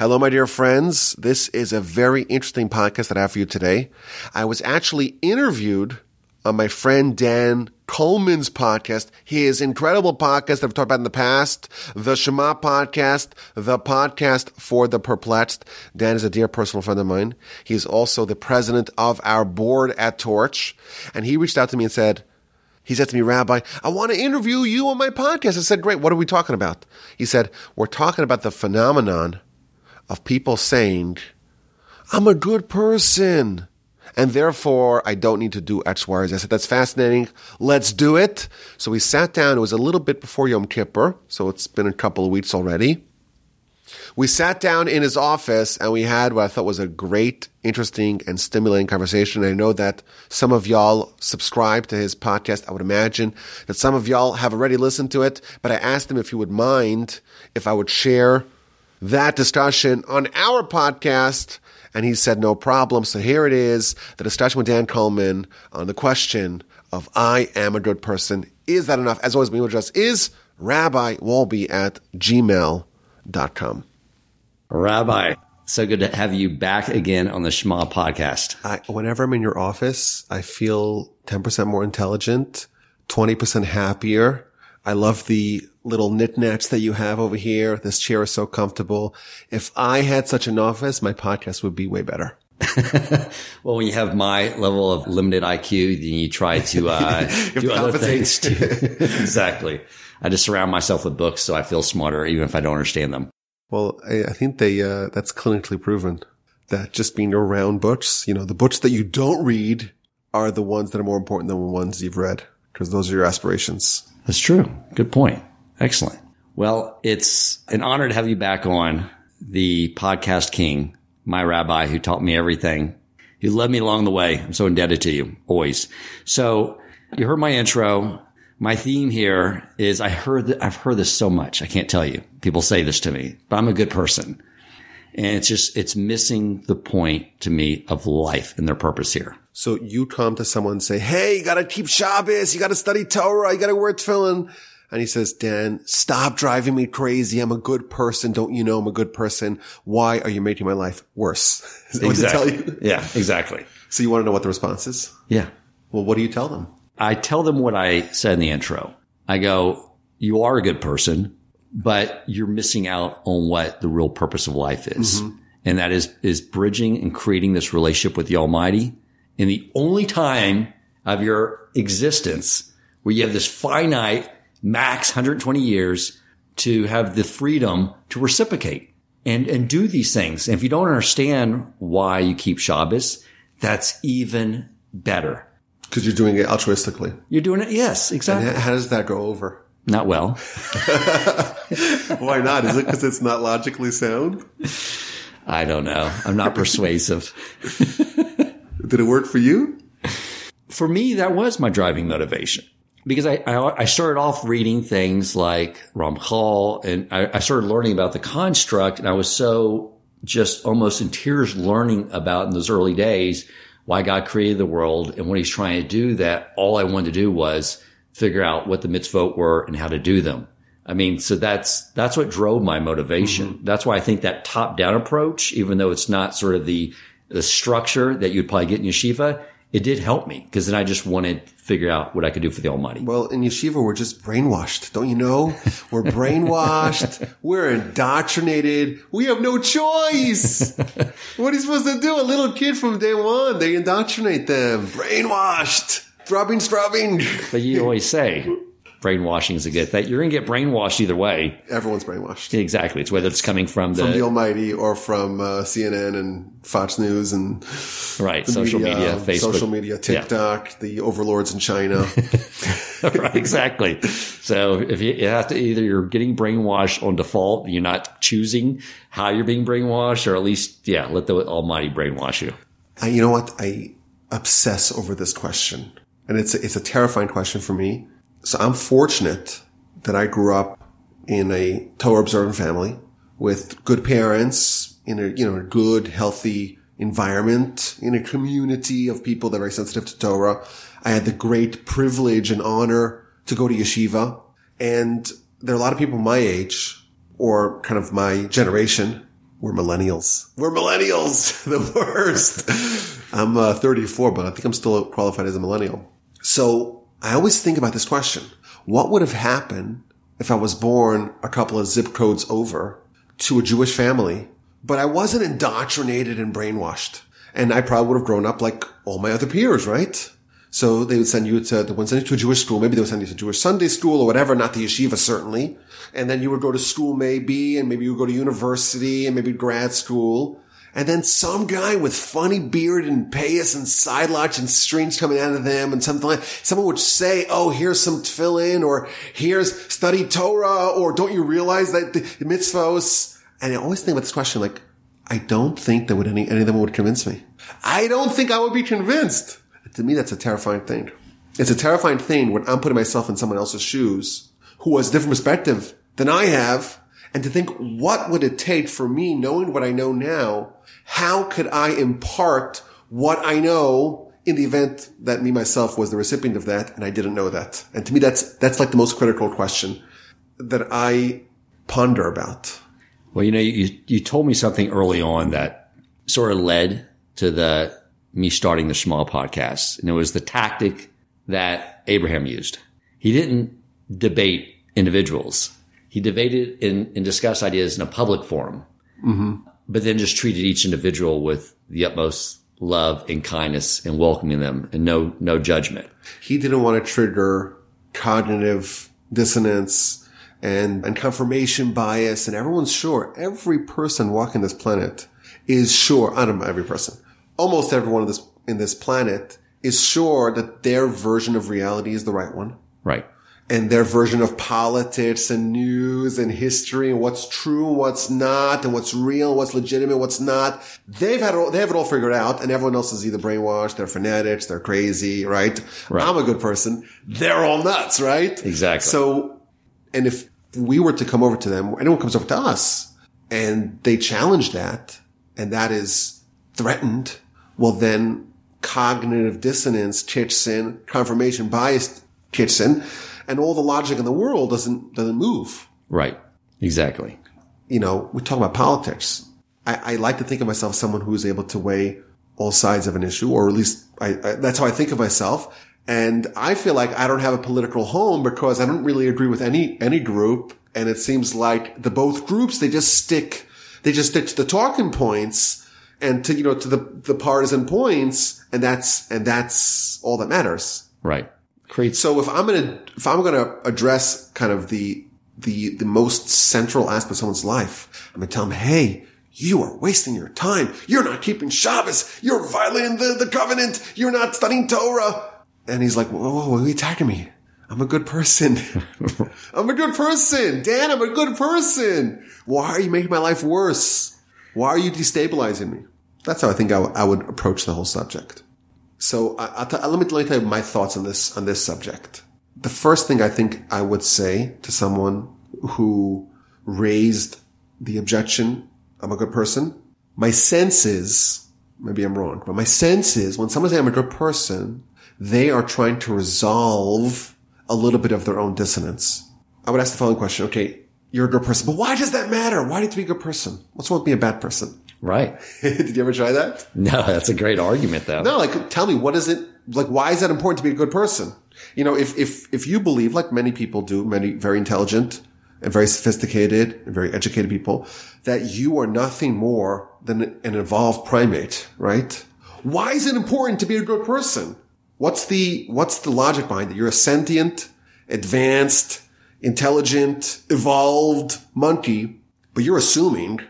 Hello, my dear friends. This is a very interesting podcast that I have for you today. I was actually interviewed on my friend Dan Coleman's podcast, his incredible podcast that I've talked about in the past, the Shema podcast, the podcast for the perplexed. Dan is a dear personal friend of mine. He's also the president of our board at Torch. And he reached out to me and said, he said to me, Rabbi, I want to interview you on my podcast. I said, great. What are we talking about? He said, we're talking about the phenomenon of people saying, I'm a good person. And therefore, I don't need to do X, Y, or Z. I said, that's fascinating. Let's do it. So we sat down. It was a little bit before Yom Kippur. So it's been a couple of weeks already. We sat down in his office and we had what I thought was a great, interesting, and stimulating conversation. I know that some of y'all subscribe to his podcast. I would imagine that some of y'all have already listened to it, but I asked him if he would mind if I would share that discussion on our podcast. And he said, no problem. So here it is, the discussion with Dan Coleman on the question of I am a good person. Is that enough? As always, my email address is rabbiwolbe at gmail.com. Rabbi, so good to have you back again on the Shema podcast. I, whenever I'm in your office, I feel 10% more intelligent, 20% happier. I love the little knickknacks that you have over here. This chair is so comfortable. If I had such an office, my podcast would be way better. well, when you have my level of limited IQ, then you try to uh, do other things too. exactly. I just surround myself with books so I feel smarter, even if I don't understand them. Well, I, I think they uh, that's clinically proven that just being around books, you know, the books that you don't read are the ones that are more important than the ones you've read because those are your aspirations. That's true. Good point. Excellent. Well, it's an honor to have you back on the podcast king, my rabbi who taught me everything. You led me along the way. I'm so indebted to you always. So you heard my intro. My theme here is I heard I've heard this so much. I can't tell you. People say this to me, but I'm a good person. And it's just, it's missing the point to me of life and their purpose here. So you come to someone and say, Hey, you gotta keep Shabbos. You gotta study Torah. You gotta wear tefillin. And he says, Dan, stop driving me crazy. I'm a good person. Don't you know I'm a good person? Why are you making my life worse? exactly. Yeah, exactly. So you want to know what the response is? Yeah. Well, what do you tell them? I tell them what I said in the intro. I go, you are a good person, but you're missing out on what the real purpose of life is. Mm-hmm. And that is, is bridging and creating this relationship with the Almighty. And the only time of your existence where you have this finite max 120 years to have the freedom to reciprocate and, and do these things. And if you don't understand why you keep Shabbos, that's even better because you're doing it altruistically. You're doing it, yes, exactly. And how does that go over? Not well. Why not? Is it because it's not logically sound? I don't know. I'm not persuasive. Did it work for you? For me, that was my driving motivation because I, I, I started off reading things like Ramchal and I, I started learning about the construct and I was so just almost in tears learning about in those early days why God created the world and what he's trying to do that all I wanted to do was figure out what the mitzvot were and how to do them. I mean, so that's, that's what drove my motivation. Mm-hmm. That's why I think that top down approach, even though it's not sort of the, the structure that you'd probably get in yeshiva, it did help me because then I just wanted to figure out what I could do for the Almighty. Well, in yeshiva, we're just brainwashed. Don't you know? We're brainwashed. we're indoctrinated. We have no choice. what are you supposed to do? A little kid from day one, they indoctrinate them. Brainwashed. Throbbing, throbbing. But you always say, brainwashing is a good thing. You're going to get brainwashed either way. Everyone's brainwashed. Exactly. It's whether it's coming from the, from the Almighty or from uh, CNN and Fox News and right social media, media, Facebook, social media, TikTok, yeah. the overlords in China. right. Exactly. So if you, you, have to either you're getting brainwashed on default, you're not choosing how you're being brainwashed, or at least yeah, let the Almighty brainwash you. I, you know what? I obsess over this question, and it's a, it's a terrifying question for me so I'm fortunate that I grew up in a Torah observant family with good parents in a, you know, a good, healthy environment in a community of people that are very sensitive to Torah. I had the great privilege and honor to go to yeshiva. And there are a lot of people my age or kind of my generation We're millennials. We're millennials. The worst. I'm uh, 34, but I think I'm still qualified as a millennial. So I always think about this question. What would have happened if I was born a couple of zip codes over to a Jewish family, but I wasn't indoctrinated and brainwashed? And I probably would have grown up like all my other peers, right? So they would send you to, they would send you to a Jewish school. Maybe they would send you to Jewish Sunday school or whatever, not the yeshiva, certainly. And then you would go to school maybe, and maybe you would go to university and maybe grad school. And then some guy with funny beard and payas and side lodge and strings coming out of them and something like, someone would say, Oh, here's some tefillin or here's study Torah or don't you realize that the, mitzvahs? And I always think about this question, like, I don't think that would any, any of them would convince me. I don't think I would be convinced. To me, that's a terrifying thing. It's a terrifying thing when I'm putting myself in someone else's shoes who has a different perspective than I have. And to think, what would it take for me knowing what I know now? How could I impart what I know in the event that me myself was the recipient of that and I didn't know that? And to me, that's, that's like the most critical question that I ponder about. Well, you know, you, you told me something early on that sort of led to the me starting the small podcast. And it was the tactic that Abraham used. He didn't debate individuals. He debated and, and discussed ideas in a public forum, mm-hmm. But then just treated each individual with the utmost love and kindness and welcoming them and no, no judgment. He didn't want to trigger cognitive dissonance and, and confirmation bias. And everyone's sure every person walking this planet is sure. I don't know every person almost everyone in this, in this planet is sure that their version of reality is the right one. Right. And their version of politics and news and history and what's true what's not and what's real, what's legitimate, what's not. They've had all, they have it all figured out and everyone else is either brainwashed, they're fanatics, they're crazy, right? right? I'm a good person. They're all nuts, right? Exactly. So, and if we were to come over to them, anyone comes over to us and they challenge that and that is threatened well then cognitive dissonance kicks in, confirmation bias kicks in, and all the logic in the world doesn't, doesn't move. Right. Exactly. You know, we talk about politics. I, I like to think of myself as someone who is able to weigh all sides of an issue, or at least I, I, that's how I think of myself. And I feel like I don't have a political home because I don't really agree with any, any group. And it seems like the both groups, they just stick, they just stick to the talking points and to, you know, to the, the partisan points. And that's, and that's all that matters. Right. Great. So if I'm to, if I'm to address kind of the, the, the most central aspect of someone's life, I'm to tell them, Hey, you are wasting your time. You're not keeping Shabbos. You're violating the, the covenant. You're not studying Torah. And he's like, whoa, whoa, whoa, are you attacking me? I'm a good person. I'm a good person. Dan, I'm a good person. Why are you making my life worse? Why are you destabilizing me? That's how I think I, w- I would approach the whole subject. So let me let me tell you my thoughts on this on this subject. The first thing I think I would say to someone who raised the objection, I'm a good person. My sense is, maybe I'm wrong, but my sense is when someone says I'm a good person, they are trying to resolve a little bit of their own dissonance. I would ask the following question. Okay. You're a good person, but why does that matter? Why do you have to be a good person? What's wrong with being a bad person? Right. Did you ever try that? No, that's a great argument though. No, like tell me what is it like why is that important to be a good person? You know, if if if you believe like many people do, many very intelligent and very sophisticated and very educated people that you are nothing more than an evolved primate, right? Why is it important to be a good person? What's the what's the logic behind it? You're a sentient, advanced, intelligent, evolved monkey, but you're assuming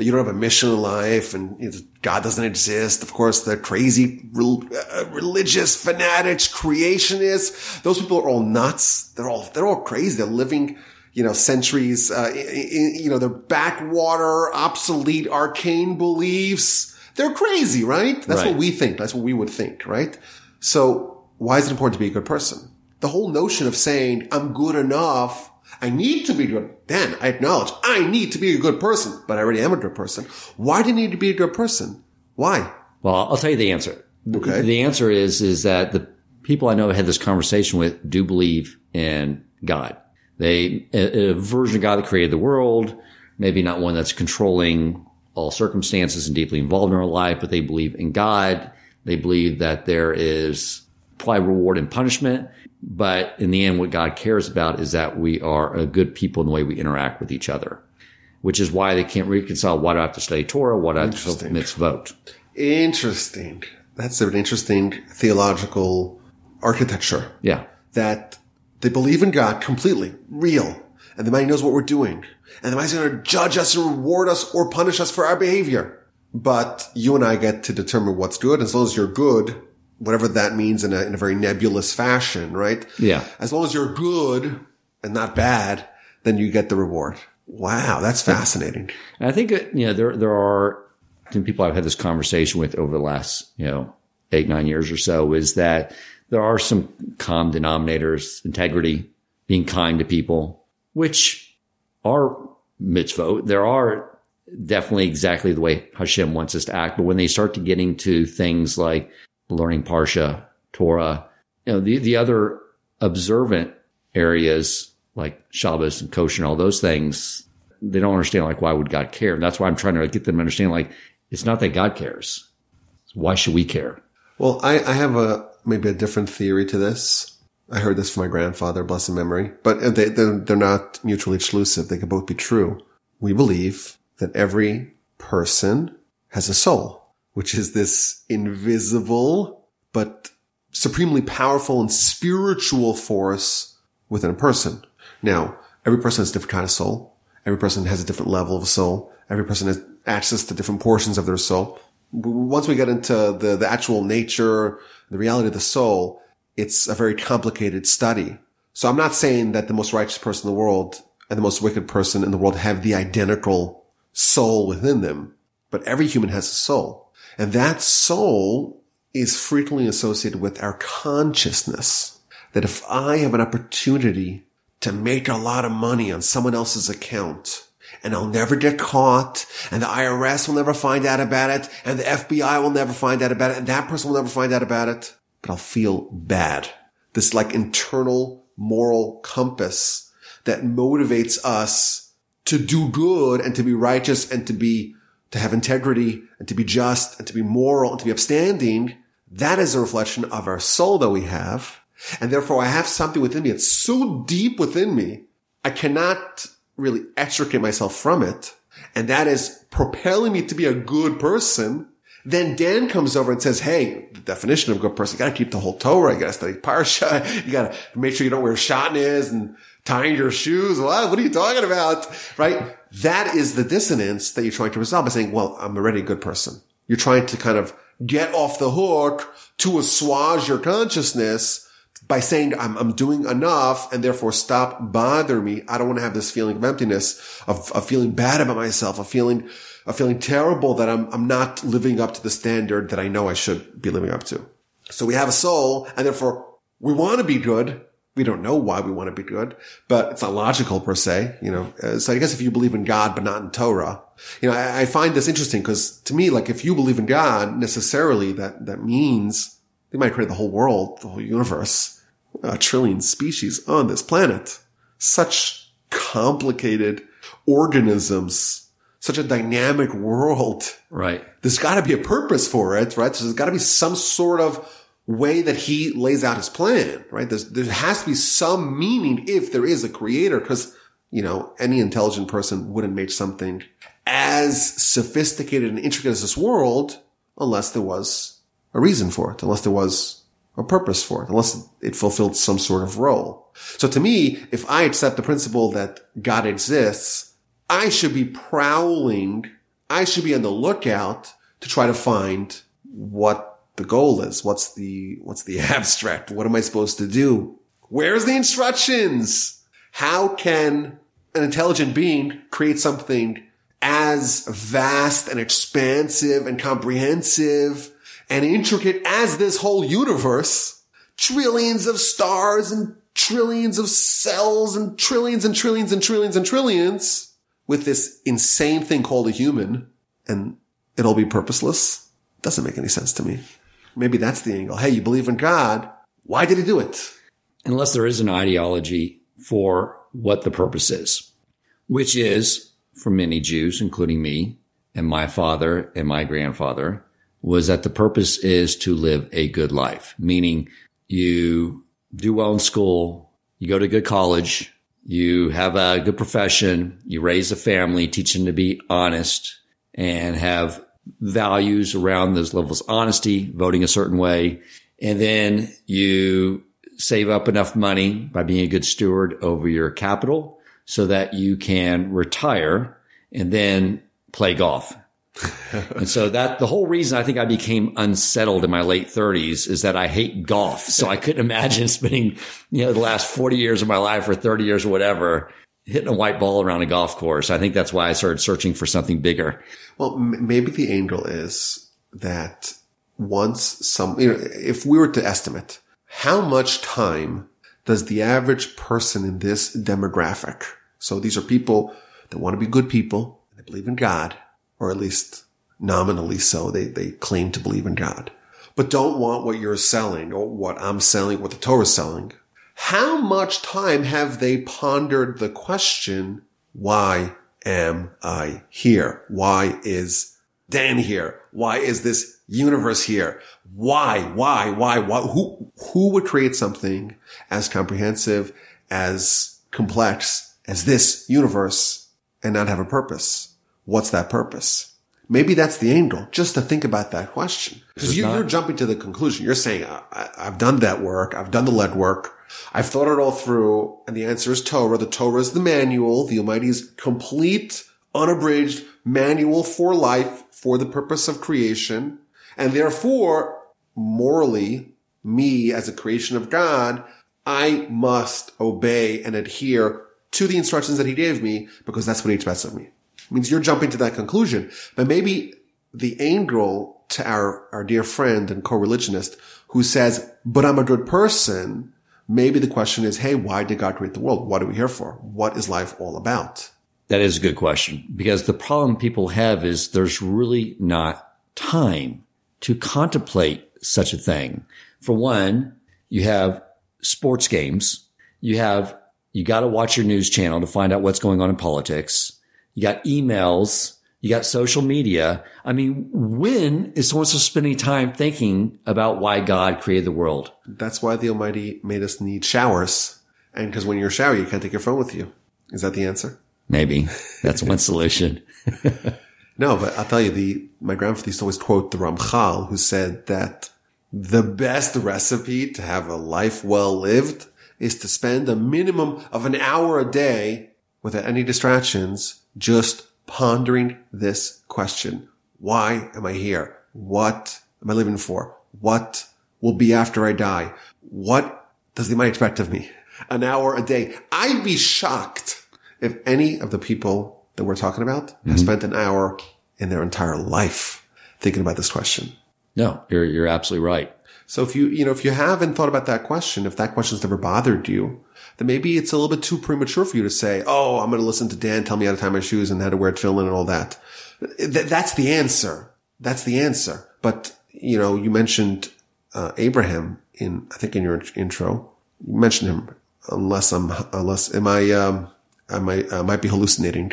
that you don't have a mission in life and you know, God doesn't exist. Of course, the crazy uh, religious fanatics, creationists, those people are all nuts. They're all, they're all crazy. They're living, you know, centuries, uh, in, you know, they're backwater, obsolete, arcane beliefs. They're crazy, right? That's right. what we think. That's what we would think, right? So why is it important to be a good person? The whole notion of saying, I'm good enough I need to be good. Then I acknowledge I need to be a good person, but I already am a good person. Why do you need to be a good person? Why? Well, I'll tell you the answer. Okay. The answer is, is that the people I know I had this conversation with do believe in God. They, a, a version of God that created the world, maybe not one that's controlling all circumstances and deeply involved in our life, but they believe in God. They believe that there is probably reward and punishment. But in the end, what God cares about is that we are a good people in the way we interact with each other, which is why they can't reconcile why do I have to study Torah? What do I have to mitzvot? Interesting. That's an interesting theological architecture. Yeah. That they believe in God completely, real, and the man knows what we're doing. And the man's going to judge us and reward us or punish us for our behavior. But you and I get to determine what's good. As long as you're good, whatever that means in a, in a very nebulous fashion, right? Yeah. As long as you're good and not bad, then you get the reward. Wow. That's fascinating. And I think, uh, you know, there, there are some people I've had this conversation with over the last, you know, eight, nine years or so is that there are some common denominators, integrity, being kind to people, which are mitzvot. There are definitely exactly the way Hashem wants us to act. But when they start to getting to things like learning Parsha, Torah, you know, the, the other observant areas like Shabbos and kosher and all those things, they don't understand like why would God care? And that's why I'm trying to get them to understand like it's not that God cares. Why should we care? Well, I, I have a maybe a different theory to this. I heard this from my grandfather, blessed memory, but they, they're, they're not mutually exclusive. They can both be true. We believe that every person has a soul, which is this invisible, but supremely powerful and spiritual force within a person. Now, every person has a different kind of soul. Every person has a different level of a soul. Every person has access to different portions of their soul. Once we get into the, the actual nature, the reality of the soul, it's a very complicated study. So I'm not saying that the most righteous person in the world and the most wicked person in the world have the identical soul within them, but every human has a soul. And that soul is frequently associated with our consciousness. That if I have an opportunity to make a lot of money on someone else's account, and I'll never get caught and the IRS will never find out about it and the FBI will never find out about it and that person will never find out about it, but I'll feel bad. This like internal moral compass that motivates us to do good and to be righteous and to be, to have integrity and to be just and to be moral and to be upstanding. That is a reflection of our soul that we have. And therefore I have something within me. It's so deep within me. I cannot really extricate myself from it. And that is propelling me to be a good person. Then Dan comes over and says, Hey, the definition of a good person, you gotta keep the whole Torah. You gotta study Parsha. You gotta make sure you don't wear shatnez and tying your shoes. What? What are you talking about? Right? That is the dissonance that you're trying to resolve by saying, well, I'm already a good person. You're trying to kind of get off the hook to assuage your consciousness by saying I'm, I'm doing enough and therefore stop bother me. I don't want to have this feeling of emptiness, of, of feeling bad about myself, of feeling, of feeling terrible that I'm, I'm not living up to the standard that I know I should be living up to. So we have a soul and therefore we want to be good. We don't know why we want to be good, but it's not logical per se, you know. Uh, so I guess if you believe in God, but not in Torah, you know, I, I find this interesting because to me, like if you believe in God, necessarily that, that means they might create the whole world, the whole universe a trillion species on this planet. Such complicated organisms, such a dynamic world. Right. There's got to be a purpose for it, right? So there's got to be some sort of way that he lays out his plan, right? There's, there has to be some meaning if there is a creator, because, you know, any intelligent person wouldn't make something as sophisticated and intricate as this world unless there was a reason for it, unless there was a purpose for it, unless it fulfilled some sort of role. So to me, if I accept the principle that God exists, I should be prowling. I should be on the lookout to try to find what the goal is. What's the, what's the abstract? What am I supposed to do? Where's the instructions? How can an intelligent being create something as vast and expansive and comprehensive and intricate as this whole universe, trillions of stars and trillions of cells and trillions and trillions and trillions and trillions with this insane thing called a human and it'll be purposeless. Doesn't make any sense to me. Maybe that's the angle. Hey, you believe in God. Why did he do it? Unless there is an ideology for what the purpose is, which is for many Jews, including me, and my father and my grandfather was that the purpose is to live a good life, meaning you do well in school, you go to good college, you have a good profession, you raise a family, teach them to be honest and have values around those levels, honesty, voting a certain way. And then you save up enough money by being a good steward over your capital so that you can retire and then play golf. and so that the whole reason I think I became unsettled in my late 30s is that I hate golf. So I couldn't imagine spending, you know, the last 40 years of my life or 30 years or whatever hitting a white ball around a golf course. I think that's why I started searching for something bigger. Well, m- maybe the angle is that once some, you know, if we were to estimate how much time does the average person in this demographic, so these are people that want to be good people, they believe in God, or at least nominally so, they, they claim to believe in God, but don't want what you're selling or what I'm selling, what the Torah is selling. How much time have they pondered the question, why am I here? Why is Dan here? Why is this universe here? Why, why, why, why? Who, who would create something as comprehensive, as complex as this universe and not have a purpose? What's that purpose? Maybe that's the angle, just to think about that question. Because you, are jumping to the conclusion. You're saying, I, have done that work. I've done the lead work. I've thought it all through. And the answer is Torah. The Torah is the manual, the Almighty's complete, unabridged manual for life for the purpose of creation. And therefore, morally, me as a creation of God, I must obey and adhere to the instructions that he gave me because that's what he expects of me. It means you're jumping to that conclusion, but maybe the angle to our, our dear friend and co-religionist who says, but I'm a good person. Maybe the question is, Hey, why did God create the world? What are we here for? What is life all about? That is a good question because the problem people have is there's really not time to contemplate such a thing. For one, you have sports games. You have, you got to watch your news channel to find out what's going on in politics. You got emails. You got social media. I mean, when is someone supposed to spend any time thinking about why God created the world? That's why the Almighty made us need showers. And because when you're shower, you can't take your phone with you. Is that the answer? Maybe that's one solution. no, but I'll tell you, the my grandfather used to always quote the Ramchal, who said that the best recipe to have a life well lived is to spend a minimum of an hour a day without any distractions, just pondering this question. Why am I here? What am I living for? What will be after I die? What does the Almighty expect of me? An hour a day. I'd be shocked if any of the people that we're talking about mm-hmm. have spent an hour in their entire life thinking about this question. No, you're, you're absolutely right. So if you, you know, if you haven't thought about that question, if that question's never bothered you, then maybe it's a little bit too premature for you to say, Oh, I'm going to listen to Dan tell me how to tie my shoes and how to wear tefillin and all that. Th- that's the answer. That's the answer. But, you know, you mentioned, uh, Abraham in, I think in your intro, you mentioned him unless I'm, unless, am I, um, I might, I might be hallucinating.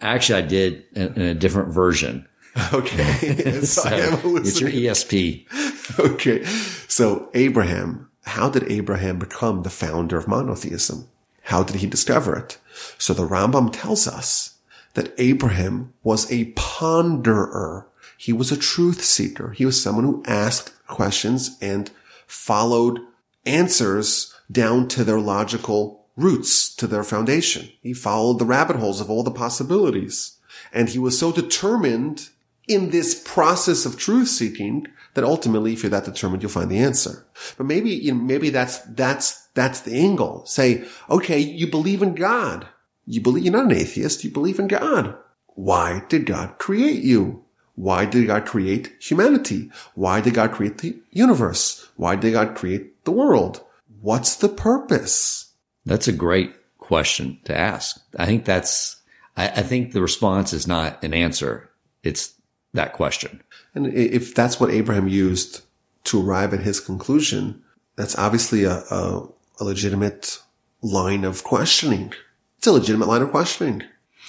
Actually, I did in, in a different version. Okay. so it's your ESP. Okay. So Abraham, how did Abraham become the founder of monotheism? How did he discover it? So the Rambam tells us that Abraham was a ponderer. He was a truth seeker. He was someone who asked questions and followed answers down to their logical roots to their foundation. He followed the rabbit holes of all the possibilities. And he was so determined in this process of truth seeking that ultimately, if you're that determined, you'll find the answer. But maybe, you know, maybe that's, that's, that's the angle. Say, okay, you believe in God. You believe, you're not an atheist. You believe in God. Why did God create you? Why did God create humanity? Why did God create the universe? Why did God create the world? What's the purpose? That's a great question to ask. I think that's, I, I think the response is not an answer. It's that question. And if that's what Abraham used to arrive at his conclusion, that's obviously a, a, a legitimate line of questioning. It's a legitimate line of questioning,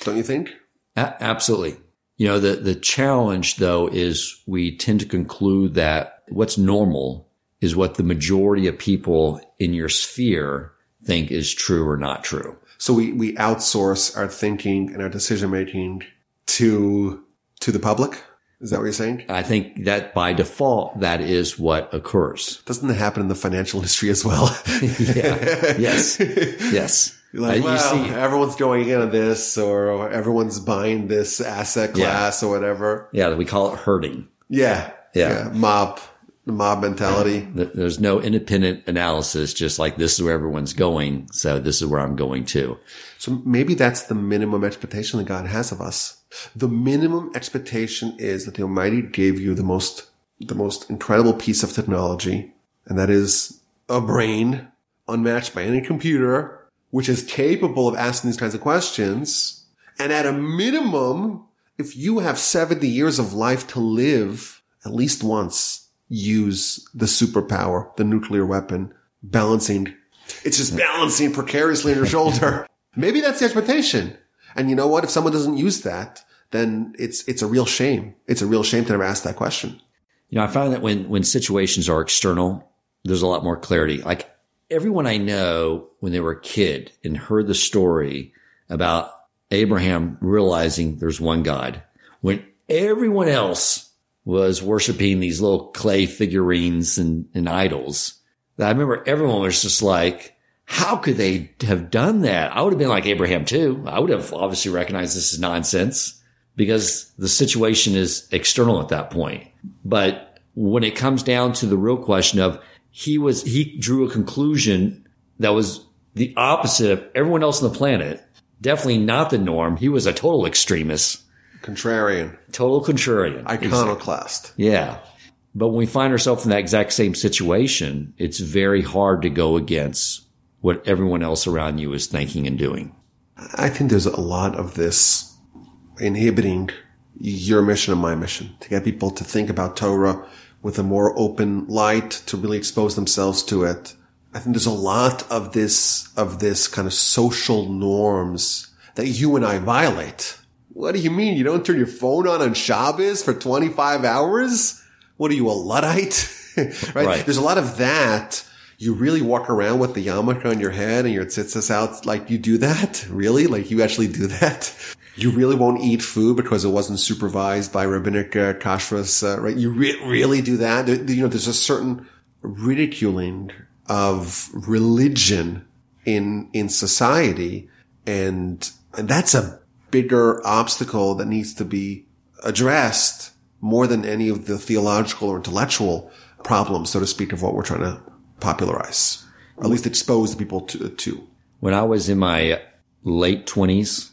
don't you think? A- absolutely. You know, the, the challenge though is we tend to conclude that what's normal is what the majority of people in your sphere think is true or not true. So we, we outsource our thinking and our decision making to, to the public. Is that what you're saying? I think that by default, that is what occurs. Doesn't that happen in the financial industry as well? yeah. Yes. Yes. like, Uh, well, you everyone's going in on this or everyone's buying this asset Yeah. class or whatever. yeah, we call it herding. Yeah. Yeah. Mob, mob mentality. There- There's no independent analysis, just like this is where everyone's going. So this is where I'm going to. So maybe that's the minimum expectation that God has of us. The minimum expectation is that the Almighty gave you the most, the most incredible piece of technology, and that is a brain unmatched by any computer, which is capable of asking these kinds of questions. And at a minimum, if you have 70 years of life to live, at least once, use the superpower, the nuclear weapon, balancing. It's just balancing precariously on your shoulder. Maybe that's the expectation. And you know what? If someone doesn't use that, then it's, it's a real shame. It's a real shame to never ask that question. You know, I find that when, when situations are external, there's a lot more clarity. Like everyone I know when they were a kid and heard the story about Abraham realizing there's one God when everyone else was worshiping these little clay figurines and, and idols. I remember everyone was just like, how could they have done that? I would have been like Abraham too. I would have obviously recognized this is nonsense because the situation is external at that point. But when it comes down to the real question of he was, he drew a conclusion that was the opposite of everyone else on the planet. Definitely not the norm. He was a total extremist, Contrarian, total contrarian. iconoclast. Yeah. But when we find ourselves in that exact same situation, it's very hard to go against what everyone else around you is thinking and doing. I think there's a lot of this inhibiting your mission and my mission to get people to think about Torah with a more open light, to really expose themselves to it. I think there's a lot of this, of this kind of social norms that you and I violate. What do you mean? You don't turn your phone on on Shabbos for 25 hours? What are you, a Luddite? right? Right. There's a lot of that. You really walk around with the yarmulke on your head and your tzitzis out like you do that? Really? Like you actually do that? You really won't eat food because it wasn't supervised by rabbinic uh, kashrus, uh, right? You re- really do that? You know, there's a certain ridiculing of religion in, in society. And, and that's a bigger obstacle that needs to be addressed more than any of the theological or intellectual problems, so to speak, of what we're trying to popularize, at least expose the people to. to. When I was in my late twenties,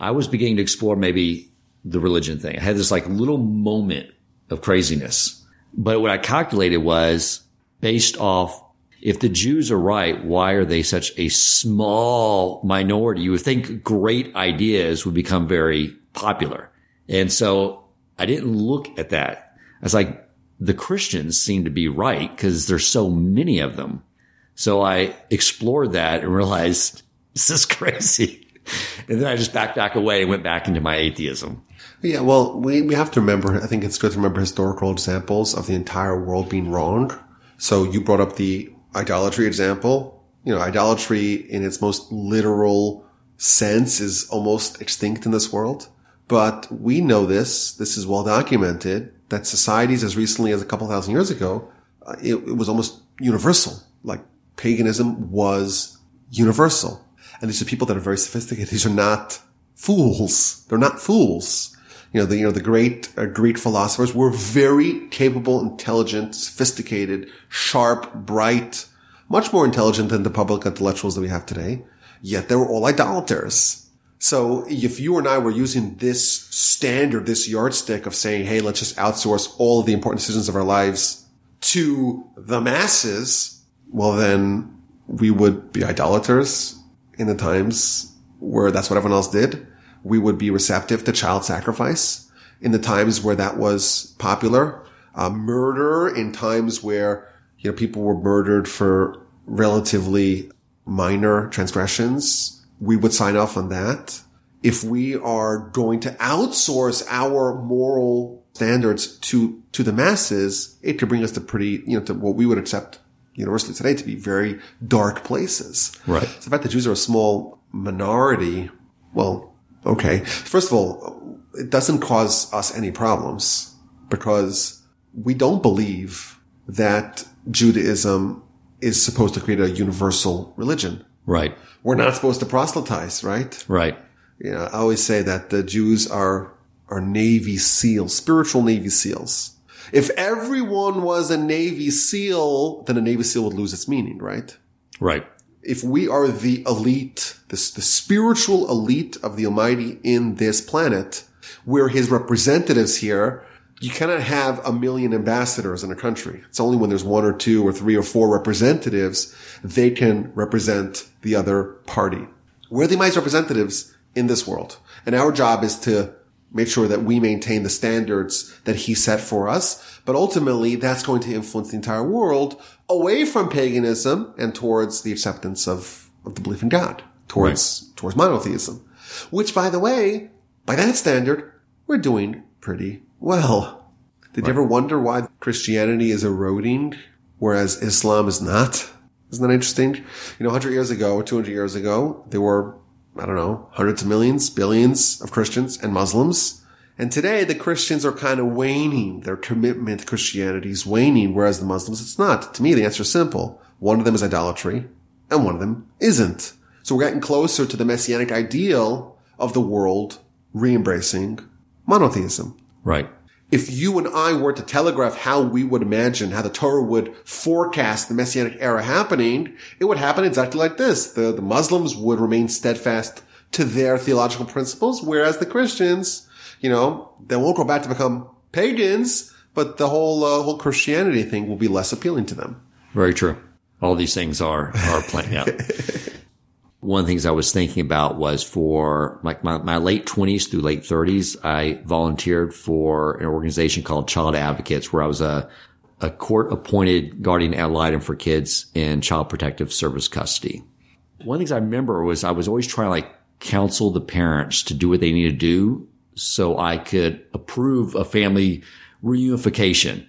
I was beginning to explore maybe the religion thing. I had this like little moment of craziness, but what I calculated was based off if the Jews are right, why are they such a small minority? You would think great ideas would become very popular. And so I didn't look at that. I was like, the Christians seem to be right because there's so many of them. So I explored that and realized this is crazy. And then I just backed back away and went back into my atheism. Yeah, well, we, we have to remember, I think it's good to remember historical examples of the entire world being wrong. So you brought up the idolatry example. You know, idolatry in its most literal sense is almost extinct in this world. But we know this, this is well documented, that societies as recently as a couple thousand years ago, uh, it, it was almost universal. Like paganism was universal. And these are people that are very sophisticated. These are not fools. They're not fools. You know, the, you know, the great uh, Greek philosophers were very capable, intelligent, sophisticated, sharp, bright, much more intelligent than the public intellectuals that we have today. Yet they were all idolaters. So if you and I were using this standard, this yardstick of saying, Hey, let's just outsource all of the important decisions of our lives to the masses, well, then we would be idolaters in the times where that's what everyone else did. We would be receptive to child sacrifice in the times where that was popular. Uh, murder in times where, you know, people were murdered for relatively minor transgressions. We would sign off on that. if we are going to outsource our moral standards to, to the masses, it could bring us to pretty, you know, to what we would accept universally today to be very dark places. Right. So the fact that Jews are a small minority, well, okay. First of all, it doesn't cause us any problems because we don't believe that Judaism is supposed to create a universal religion. Right. We're not supposed to proselytize, right? Right. You know, I always say that the Jews are, are Navy SEALs, spiritual Navy SEAls. If everyone was a Navy SEAL, then a Navy SEAL would lose its meaning, right? Right. If we are the elite, this, the spiritual elite of the Almighty in this planet, we're his representatives here. You cannot have a million ambassadors in a country. It's only when there's one or two or three or four representatives, they can represent the other party. We're the Almighty's representatives in this world. And our job is to make sure that we maintain the standards that he set for us. But ultimately, that's going to influence the entire world away from paganism and towards the acceptance of, of the belief in God, towards, right. towards monotheism, which by the way, by that standard, we're doing pretty well. Did right. you ever wonder why Christianity is eroding, whereas Islam is not? Isn't that interesting? You know, 100 years ago, or 200 years ago, there were I don't know, hundreds of millions, billions of Christians and Muslims. And today the Christians are kind of waning. Their commitment to Christianity is waning, whereas the Muslims, it's not. To me, the answer is simple. One of them is idolatry and one of them isn't. So we're getting closer to the messianic ideal of the world re-embracing monotheism. Right if you and I were to telegraph how we would imagine how the Torah would forecast the Messianic era happening, it would happen exactly like this. The, the Muslims would remain steadfast to their theological principles, whereas the Christians, you know, they won't go back to become pagans, but the whole, uh, whole Christianity thing will be less appealing to them. Very true. All these things are, are playing out. one of the things I was thinking about was for like my, my late twenties through late thirties, I volunteered for an organization called Child Advocates where I was a, a court appointed guardian ad litem for kids in child protective service custody. One of the things I remember was I was always trying to like counsel the parents to do what they need to do so I could approve a family reunification.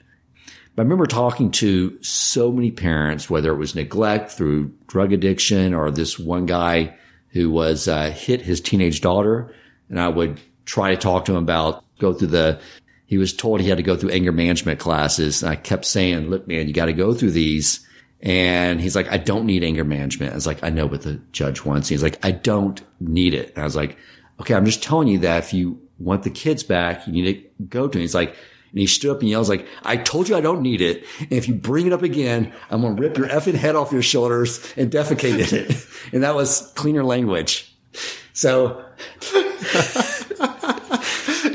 But I remember talking to so many parents, whether it was neglect through drug addiction or this one guy who was uh, hit his teenage daughter. And I would try to talk to him about go through the, he was told he had to go through anger management classes. And I kept saying, look, man, you got to go through these. And he's like, I don't need anger management. I was like, I know what the judge wants. He's like, I don't need it. And I was like, okay, I'm just telling you that if you want the kids back, you need to go to him. He's like, and he stood up and yells like, I told you I don't need it. And if you bring it up again, I'm going to rip your effing head off your shoulders and defecate in it. And that was cleaner language. So. you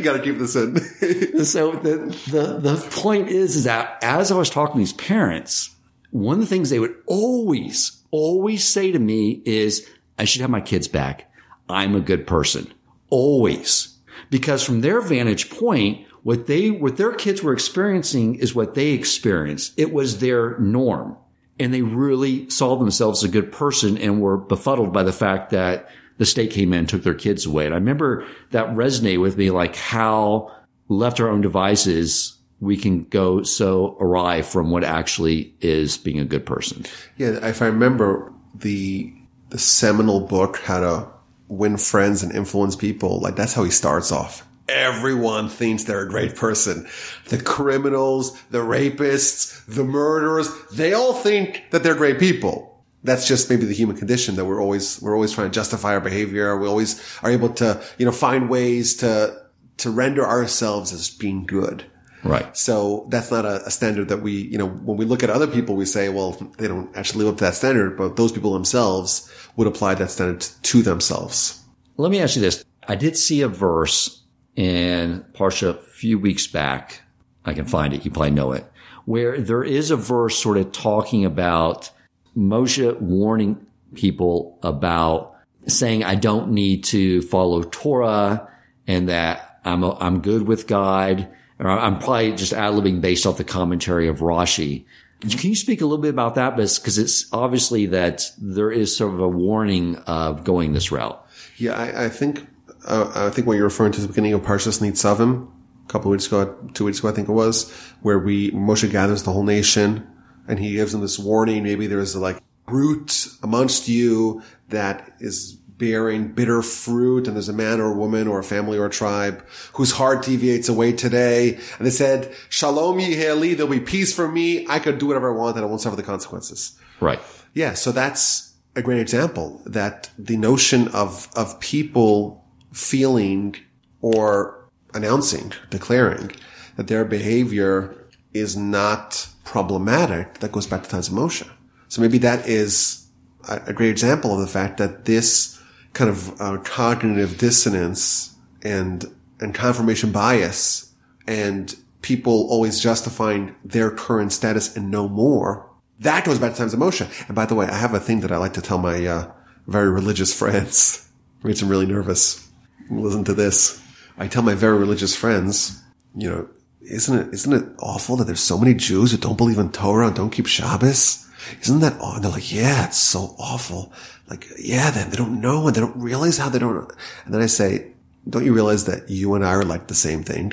got to keep this in. so the, the, the point is, is that as I was talking to these parents, one of the things they would always, always say to me is, I should have my kids back. I'm a good person. Always. Because from their vantage point, what they, what their kids were experiencing is what they experienced. It was their norm. And they really saw themselves as a good person and were befuddled by the fact that the state came in and took their kids away. And I remember that resonated with me, like how left our own devices, we can go so awry from what actually is being a good person. Yeah. If I remember the, the seminal book, How to Win Friends and Influence People, like that's how he starts off everyone thinks they're a great person. The criminals, the rapists, the murderers, they all think that they're great people. That's just maybe the human condition that we're always, we're always trying to justify our behavior. We always are able to, you know, find ways to, to render ourselves as being good. Right. So that's not a, a, standard that we, you know, when we look at other people, we say, well, they don't actually live up to that standard, but those people themselves would apply that standard to themselves. Let me ask you this. I did see a verse in Parsha a few weeks back. I can find it. You probably know it where there is a verse sort of talking about Moshe warning people about saying, I don't need to follow Torah and that I'm, a, I'm good with God. Or I'm probably just ad-libbing based off the commentary of Rashi. Can you speak a little bit about that? Because it's obviously that there is sort of a warning of going this route. Yeah, I, I think uh, I think what you're referring to is the beginning of Parshas Nitzavim, a couple of weeks ago, two weeks ago, I think it was, where we, Moshe gathers the whole nation and he gives them this warning. Maybe there is a like root amongst you that is bearing bitter fruit and there's a man or a woman or a family or a tribe whose heart deviates away today. And they said, Shalom Yiheli, there'll be peace for me. I could do whatever I want and I won't suffer the consequences. Right. Yeah. So that's a great example that the notion of, of people feeling or announcing, declaring that their behavior is not problematic, that goes back to times of Moshe. So maybe that is a, great example of the fact that this kind of uh, cognitive dissonance and and confirmation bias and people always justifying their current status and no more. That goes back to times of Moshe. And by the way, I have a thing that I like to tell my uh, very religious friends. It makes them really nervous. Listen to this. I tell my very religious friends, you know, isn't it isn't it awful that there's so many Jews who don't believe in Torah and don't keep Shabbos? Isn't that awful? They're like, yeah, it's so awful. Like, yeah, then they don't know and they don't realize how they don't. And then I say, don't you realize that you and I are like the same thing?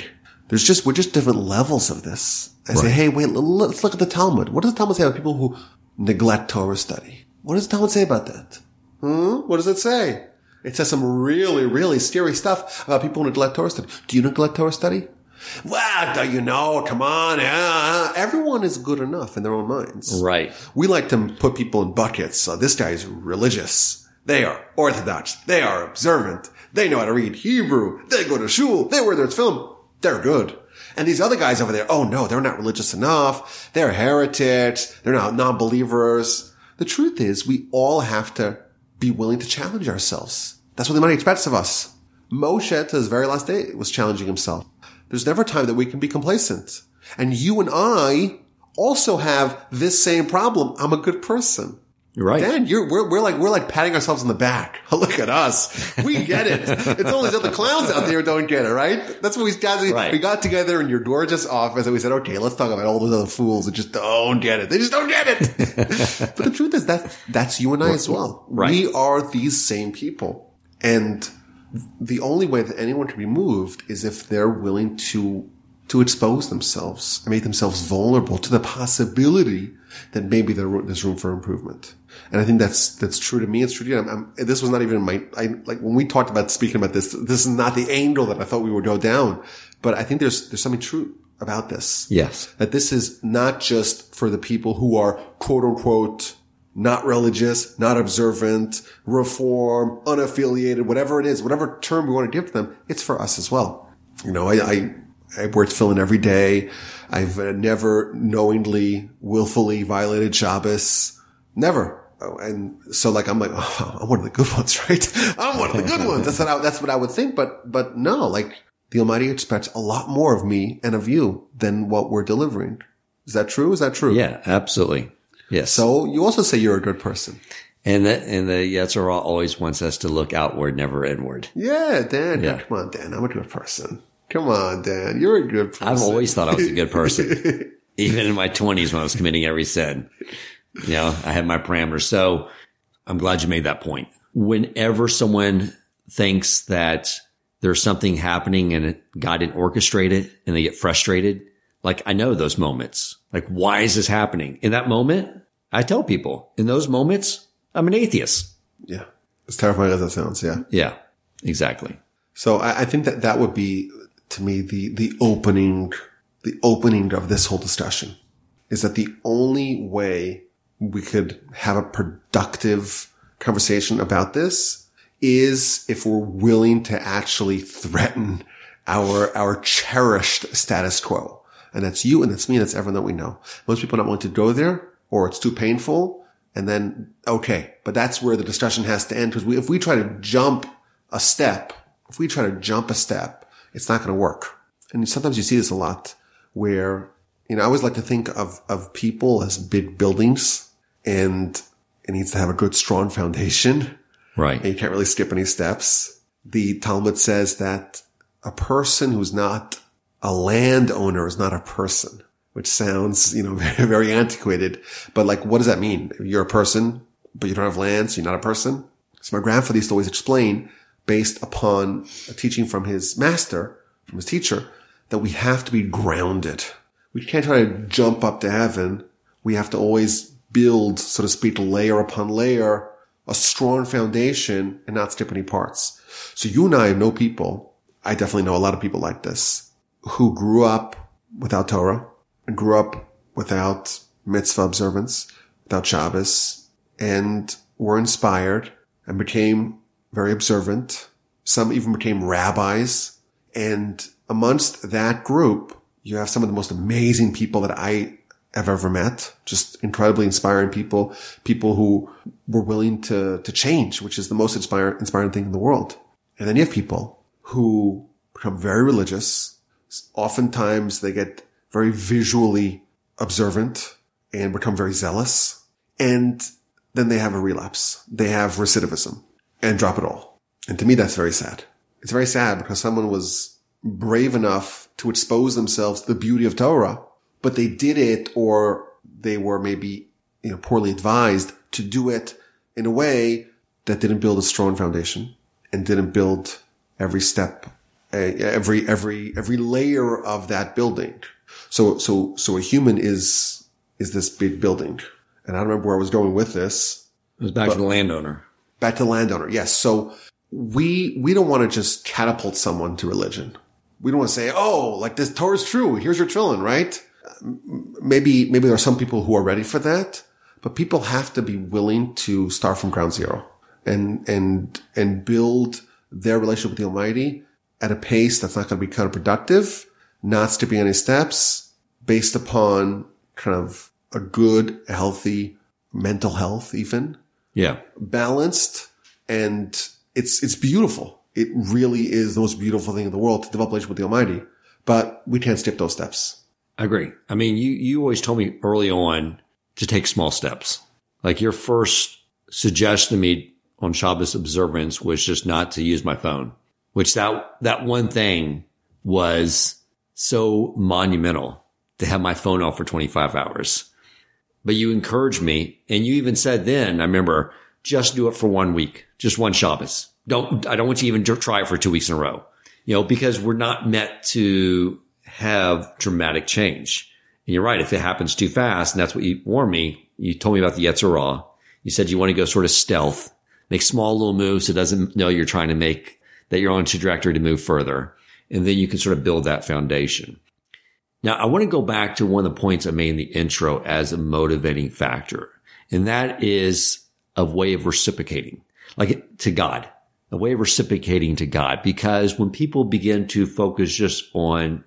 There's just, we're just different levels of this. I say, hey, wait, let's look at the Talmud. What does the Talmud say about people who neglect Torah study? What does the Talmud say about that? Hmm? What does it say? It says some really, really scary stuff about people who neglect Torah study. Do you neglect Torah study? Well, do you know? Come on. Yeah. Everyone is good enough in their own minds. Right. We like to put people in buckets. So this guy is religious. They are orthodox. They are observant. They know how to read Hebrew. They go to shul. They wear their tefillin. They're good. And these other guys over there, oh no, they're not religious enough. They're heretics. They're not non-believers. The truth is we all have to be willing to challenge ourselves. That's what the Almighty expects of us. Moshe, to his very last day, was challenging himself. There's never a time that we can be complacent. And you and I also have this same problem. I'm a good person. You're right. Dan, you're, we're, we're like, we're like patting ourselves on the back. Look at us. We get it. it's only the other clowns out there don't get it, right? That's what we got. Right. We got together in your gorgeous office and we said, okay, let's talk about all those other fools that just don't get it. They just don't get it. but the truth is that that's you and I as well. Right. We are these same people. And the only way that anyone can be moved is if they're willing to to expose themselves and make themselves vulnerable to the possibility that maybe there, there's room for improvement. And I think that's that's true to me. It's true to you. I'm, I'm, this was not even my I, like when we talked about speaking about this. This is not the angle that I thought we would go down. But I think there's there's something true about this. Yes. That this is not just for the people who are quote unquote not religious, not observant, reform, unaffiliated, whatever it is, whatever term we want to give to them, it's for us as well. You know, I, I, I wear tefillin every day. I've uh, never knowingly, willfully violated Shabbos. Never. Oh, and so like, I'm like, oh, I'm one of the good ones, right? I'm one of the good ones. That's what I, that's what I would think. But, but no, like the Almighty expects a lot more of me and of you than what we're delivering. Is that true? Is that true? Yeah, absolutely. Yes. So you also say you're a good person. And the, and the Yetzer Hara always wants us to look outward, never inward. Yeah, Dan. Yeah. Come on, Dan. I'm a good person. Come on, Dan. You're a good person. I've always thought I was a good person, even in my twenties when I was committing every sin. You know, I had my parameters. So I'm glad you made that point. Whenever someone thinks that there's something happening and God didn't orchestrate it and they get frustrated, like I know those moments. Like, why is this happening? In that moment, I tell people in those moments, I'm an atheist. Yeah. As terrifying as that sounds. Yeah. Yeah, exactly. So I, I think that that would be to me the, the opening, the opening of this whole discussion is that the only way we could have a productive conversation about this is if we're willing to actually threaten our, our cherished status quo. And that's you and that's me and that's everyone that we know. Most people not willing to go there or it's too painful. And then, okay, but that's where the discussion has to end because we, if we try to jump a step, if we try to jump a step, it's not going to work. And sometimes you see this a lot where, you know, I always like to think of, of people as big buildings and it needs to have a good, strong foundation. Right. And you can't really skip any steps. The Talmud says that a person who's not a landowner is not a person, which sounds, you know, very, very antiquated. But like, what does that mean? You're a person, but you don't have land, so you're not a person. So my grandfather used to always explain based upon a teaching from his master, from his teacher, that we have to be grounded. We can't try to jump up to heaven. We have to always build, so to speak, layer upon layer, a strong foundation and not skip any parts. So you and I know people, I definitely know a lot of people like this, who grew up without Torah grew up without mitzvah observance, without Shabbos, and were inspired and became very observant. Some even became rabbis. And amongst that group, you have some of the most amazing people that I have ever met. Just incredibly inspiring people, people who were willing to, to change, which is the most inspiring, inspiring thing in the world. And then you have people who become very religious. Oftentimes they get very visually observant and become very zealous. And then they have a relapse. They have recidivism and drop it all. And to me, that's very sad. It's very sad because someone was brave enough to expose themselves to the beauty of Torah, but they did it or they were maybe, you know, poorly advised to do it in a way that didn't build a strong foundation and didn't build every step, eh, every, every, every layer of that building. So, so, so a human is, is this big building. And I don't remember where I was going with this. It was back to the landowner. Back to the landowner. Yes. So we, we don't want to just catapult someone to religion. We don't want to say, Oh, like this Torah is true. Here's your tefillin, right? Maybe, maybe there are some people who are ready for that, but people have to be willing to start from ground zero and, and, and build their relationship with the Almighty at a pace that's not going to be counterproductive, not skipping any steps based upon kind of a good, healthy mental health, even. Yeah. Balanced and it's, it's beautiful. It really is the most beautiful thing in the world to develop a relationship with the Almighty, but we can't skip those steps. I agree. I mean, you, you always told me early on to take small steps. Like your first suggestion to me on Shabbos observance was just not to use my phone, which that, that one thing was so monumental to have my phone off for 25 hours. But you encouraged me and you even said then, I remember, just do it for one week, just one Shabbos. Don't, I don't want you to even try it for two weeks in a row, you know, because we're not meant to have dramatic change. And you're right. If it happens too fast, and that's what you warned me, you told me about the Yetzer Hara. You said you want to go sort of stealth, make small little moves so it doesn't know you're trying to make that you're on trajectory to move further. And then you can sort of build that foundation. Now, I want to go back to one of the points I made in the intro as a motivating factor, and that is a way of reciprocating, like to God, a way of reciprocating to God. Because when people begin to focus just on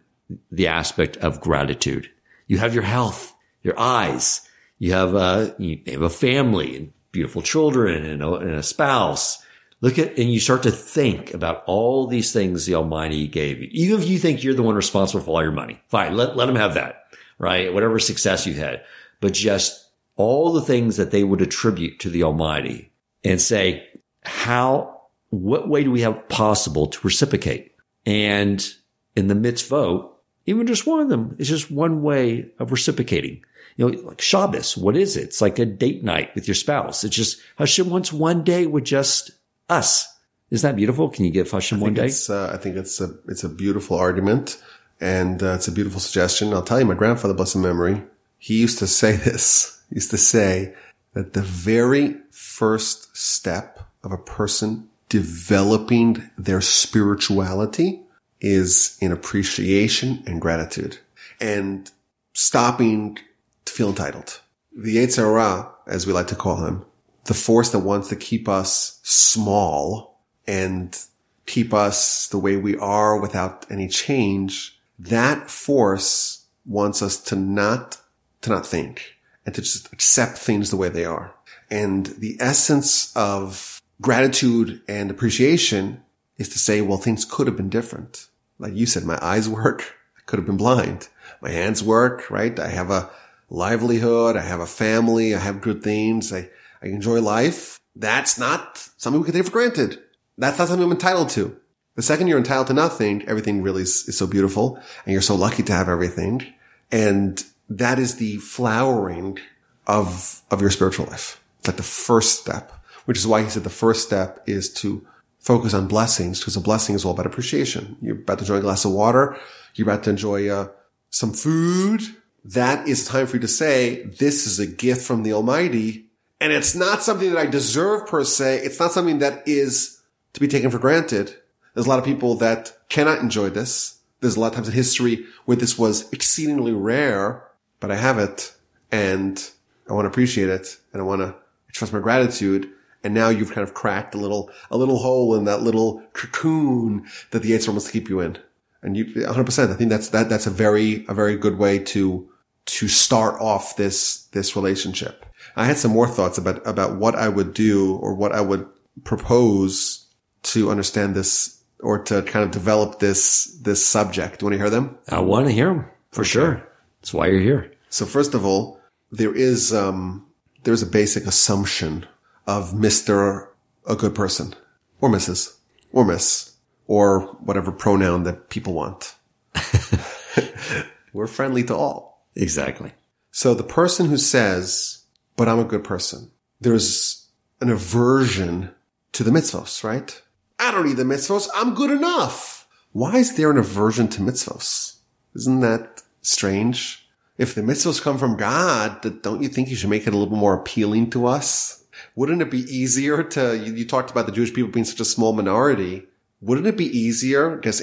the aspect of gratitude, you have your health, your eyes, you have a, you have a family and beautiful children and a, and a spouse Look at, and you start to think about all these things the Almighty gave you. Even if you think you're the one responsible for all your money, fine, let, let them have that, right? Whatever success you had, but just all the things that they would attribute to the Almighty and say, how, what way do we have possible to reciprocate? And in the mitzvot, even just one of them is just one way of reciprocating. You know, like Shabbos, what is it? It's like a date night with your spouse. It's just Hashem wants one day with just us. Isn't that beautiful? Can you give Hashem one day? Uh, I think it's a it's a beautiful argument, and uh, it's a beautiful suggestion. I'll tell you, my grandfather, blessed memory, he used to say this. He used to say that the very first step of a person developing their spirituality is in appreciation and gratitude, and stopping to feel entitled. The Yetzer Hara, as we like to call him, the force that wants to keep us small and keep us the way we are without any change, that force wants us to not, to not think and to just accept things the way they are. And the essence of gratitude and appreciation is to say, well, things could have been different. Like you said, my eyes work. I could have been blind. My hands work, right? I have a livelihood. I have a family. I have good things. I, I enjoy life. That's not something we can take for granted. That's not something I'm entitled to. The second you're entitled to nothing, everything really is, is so beautiful and you're so lucky to have everything. And that is the flowering of, of your spiritual life. It's like the first step, which is why he said the first step is to focus on blessings because a blessing is all about appreciation. You're about to enjoy a glass of water. You're about to enjoy uh, some food. That is time for you to say, this is a gift from the Almighty. And it's not something that I deserve per se. It's not something that is to be taken for granted. There's a lot of people that cannot enjoy this. There's a lot of times in history where this was exceedingly rare, but I have it and I want to appreciate it and I want to express my gratitude. And now you've kind of cracked a little, a little hole in that little cocoon that the Yetzer wants to keep you in. And you, 100%, I think that's, that, that's a very, a very good way to, to start off this, this relationship. I had some more thoughts about, about what I would do or what I would propose to understand this or to kind of develop this, this subject. Do you want to hear them? I want to hear them for okay. sure. That's why you're here. So first of all, there is, um, there's a basic assumption of Mr. a good person or Mrs. or Miss or whatever pronoun that people want. We're friendly to all. Exactly. So the person who says, but I'm a good person, there's an aversion to the mitzvos, right? I don't need the mitzvos. I'm good enough. Why is there an aversion to mitzvos? Isn't that strange? If the mitzvos come from God, don't you think you should make it a little more appealing to us? Wouldn't it be easier to, you, you talked about the Jewish people being such a small minority. Wouldn't it be easier? Because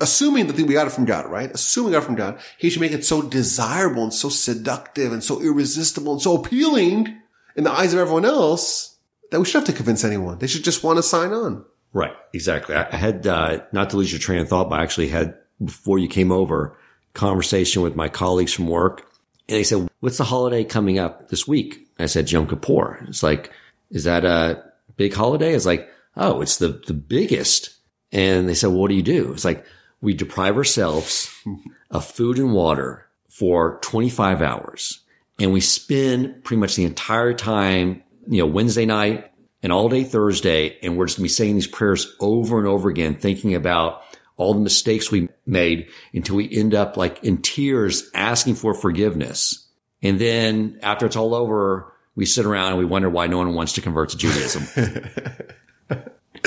assuming that we got it from God, right? Assuming we got it from God, he should make it so desirable and so seductive and so irresistible and so appealing in the eyes of everyone else that we should have to convince anyone. They should just want to sign on. Right. Exactly. I had, uh, not to lose your train of thought, but I actually had, before you came over, conversation with my colleagues from work. And they said, what's the holiday coming up this week? I said, Yom Kippur. It's like, is that a big holiday? It's like, oh, it's the, the biggest. And they said, well, what do you do? It's like, we deprive ourselves of food and water for 25 hours and we spend pretty much the entire time, you know, Wednesday night and all day Thursday. And we're just going to be saying these prayers over and over again, thinking about all the mistakes we made until we end up like in tears asking for forgiveness. And then after it's all over, we sit around and we wonder why no one wants to convert to Judaism.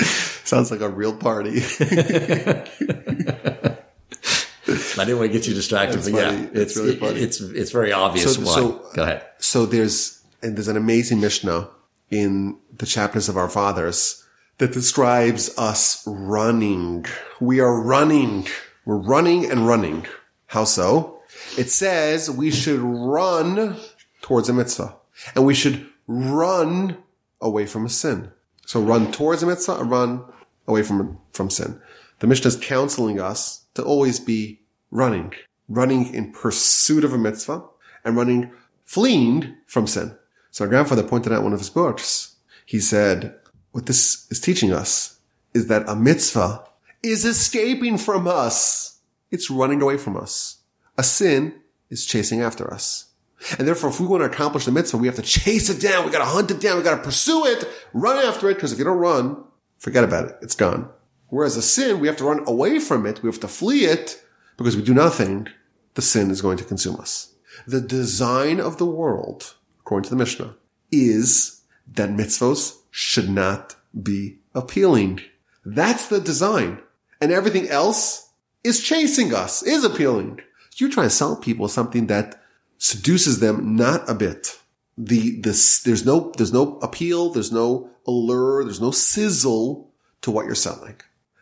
Sounds like a real party. I didn't want to get you distracted, That's but funny. yeah, it's, it's really funny. It's it's very obvious. So, why. so go ahead. So there's and there's an amazing Mishnah in the chapters of our fathers that describes us running. We are running. We're running and running. How so? It says we should run towards a mitzvah and we should run away from a sin. So run towards a mitzvah run away from, from sin. The Mishnah is counseling us to always be running, running in pursuit of a mitzvah and running, fleeing from sin. So our grandfather pointed out one of his books. He said, what this is teaching us is that a mitzvah is escaping from us. It's running away from us. A sin is chasing after us. And therefore, if we want to accomplish the mitzvah, we have to chase it down. We got to hunt it down. We got to pursue it, run after it. Because if you don't run, forget about it. It's gone. Whereas a sin, we have to run away from it. We have to flee it because we do nothing. The sin is going to consume us. The design of the world, according to the Mishnah, is that mitzvos should not be appealing. That's the design. And everything else is chasing us, is appealing. You try to sell people something that seduces them not a bit. The, this, there's no, there's no appeal, there's no allure, there's no sizzle to what you're selling.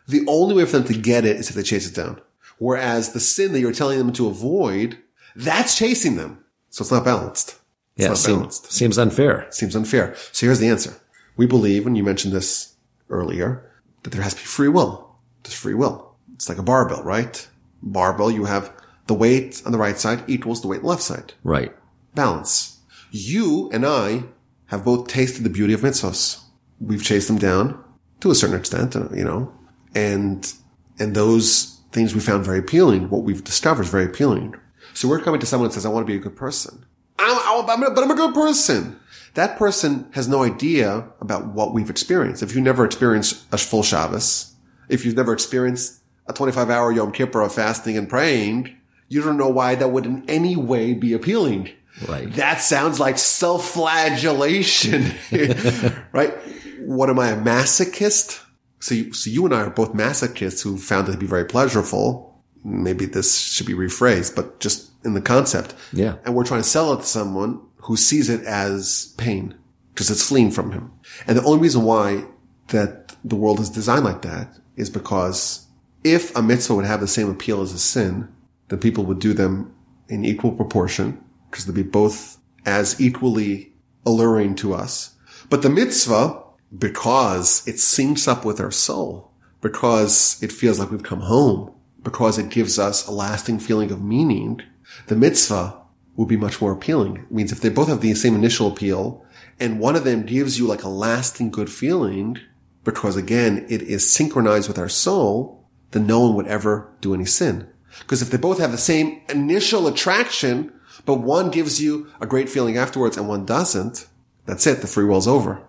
The only way for them to get it is if they chase it down. Whereas the sin that you're telling them to avoid, that's chasing them. So it's not balanced. It's yeah, not seem, balanced. Seems unfair. Seems unfair. So here's the answer. We believe, and you mentioned this earlier, that there has to be free will. There's free will. It's like a barbell, right? Barbell, you have the weight on the right side equals the weight on the left side. Right. Balance. You and I have both tasted the beauty of mitzvahs. We've chased them down to a certain extent, uh, you know, and, and those things we found very appealing. What we've discovered is very appealing. So we're coming to someone that says, I want to be a good person. I'm, I'm, but I'm a good person. That person has no idea about what we've experienced. If you never experienced a full Shabbos, if you've never experienced a 25 hour Yom Kippur of fasting and praying, you don't know why that would in any way be appealing. Right. That sounds like self-flagellation, right? What am I, a masochist? So you, so you and I are both masochists who found it to be very pleasurable. Maybe this should be rephrased, but just in the concept. Yeah. And we're trying to sell it to someone who sees it as pain because it's fleeing from him. And the only reason why that the world is designed like that is because if a mitzvah would have the same appeal as a sin, then people would do them in equal proportion because they'd be both as equally alluring to us. But the mitzvah, because it syncs up with our soul, because it feels like we've come home, because it gives us a lasting feeling of meaning, the mitzvah would be much more appealing. It means if they both have the same initial appeal and one of them gives you like a lasting good feeling, because again, it is synchronized with our soul, then no one would ever do any sin. Because if they both have the same initial attraction, but one gives you a great feeling afterwards and one doesn't, that's it. The free will's over.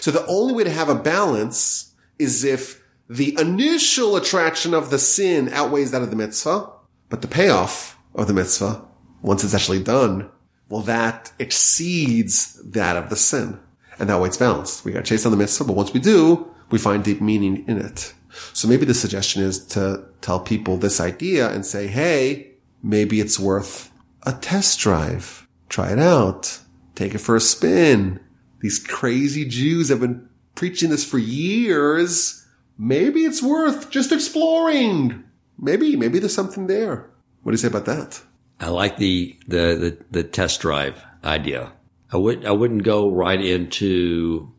So the only way to have a balance is if the initial attraction of the sin outweighs that of the mitzvah, but the payoff of the mitzvah, once it's actually done, well, that exceeds that of the sin. And that way it's balanced. We got chased on the mitzvah, but once we do, we find deep meaning in it. So maybe the suggestion is to tell people this idea and say, Hey, maybe it's worth a test drive. Try it out. Take it for a spin. These crazy Jews have been preaching this for years. Maybe it's worth just exploring. Maybe, maybe there's something there. What do you say about that? I like the, the, the, the test drive idea. I would, I wouldn't go right into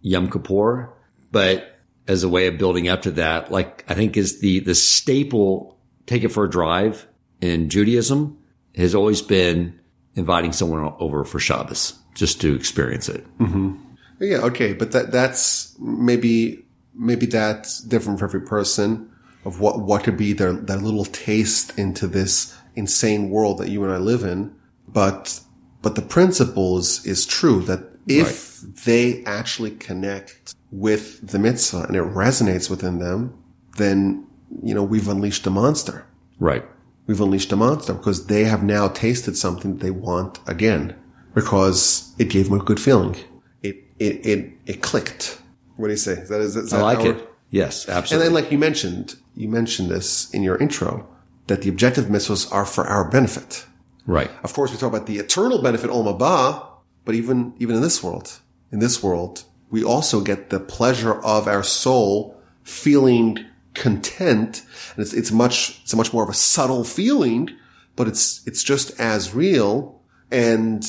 Yom Kippur, but as a way of building up to that, like I think is the, the staple take it for a drive in Judaism has always been inviting someone over for Shabbos just to experience it. Mm-hmm. Yeah, okay, but that that's maybe maybe that's different for every person of what what could be their their little taste into this insane world that you and I live in. But but the principle is, is true that if they actually connect with the mitzvah and it resonates within them, then you know we've unleashed a monster. Right. We've unleashed a monster because they have now tasted something they want again because it gave them a good feeling. It it it, it clicked. What do you say? Is that is, is I that like it. Yes, absolutely. and then, like you mentioned, you mentioned this in your intro that the objective mitzvahs are for our benefit. right. Of course, we talk about the eternal benefit, Olam Haba, but even even in this world, in this world, we also get the pleasure of our soul feeling content, and it's it's much it's much more of a subtle feeling, but it's it's just as real. And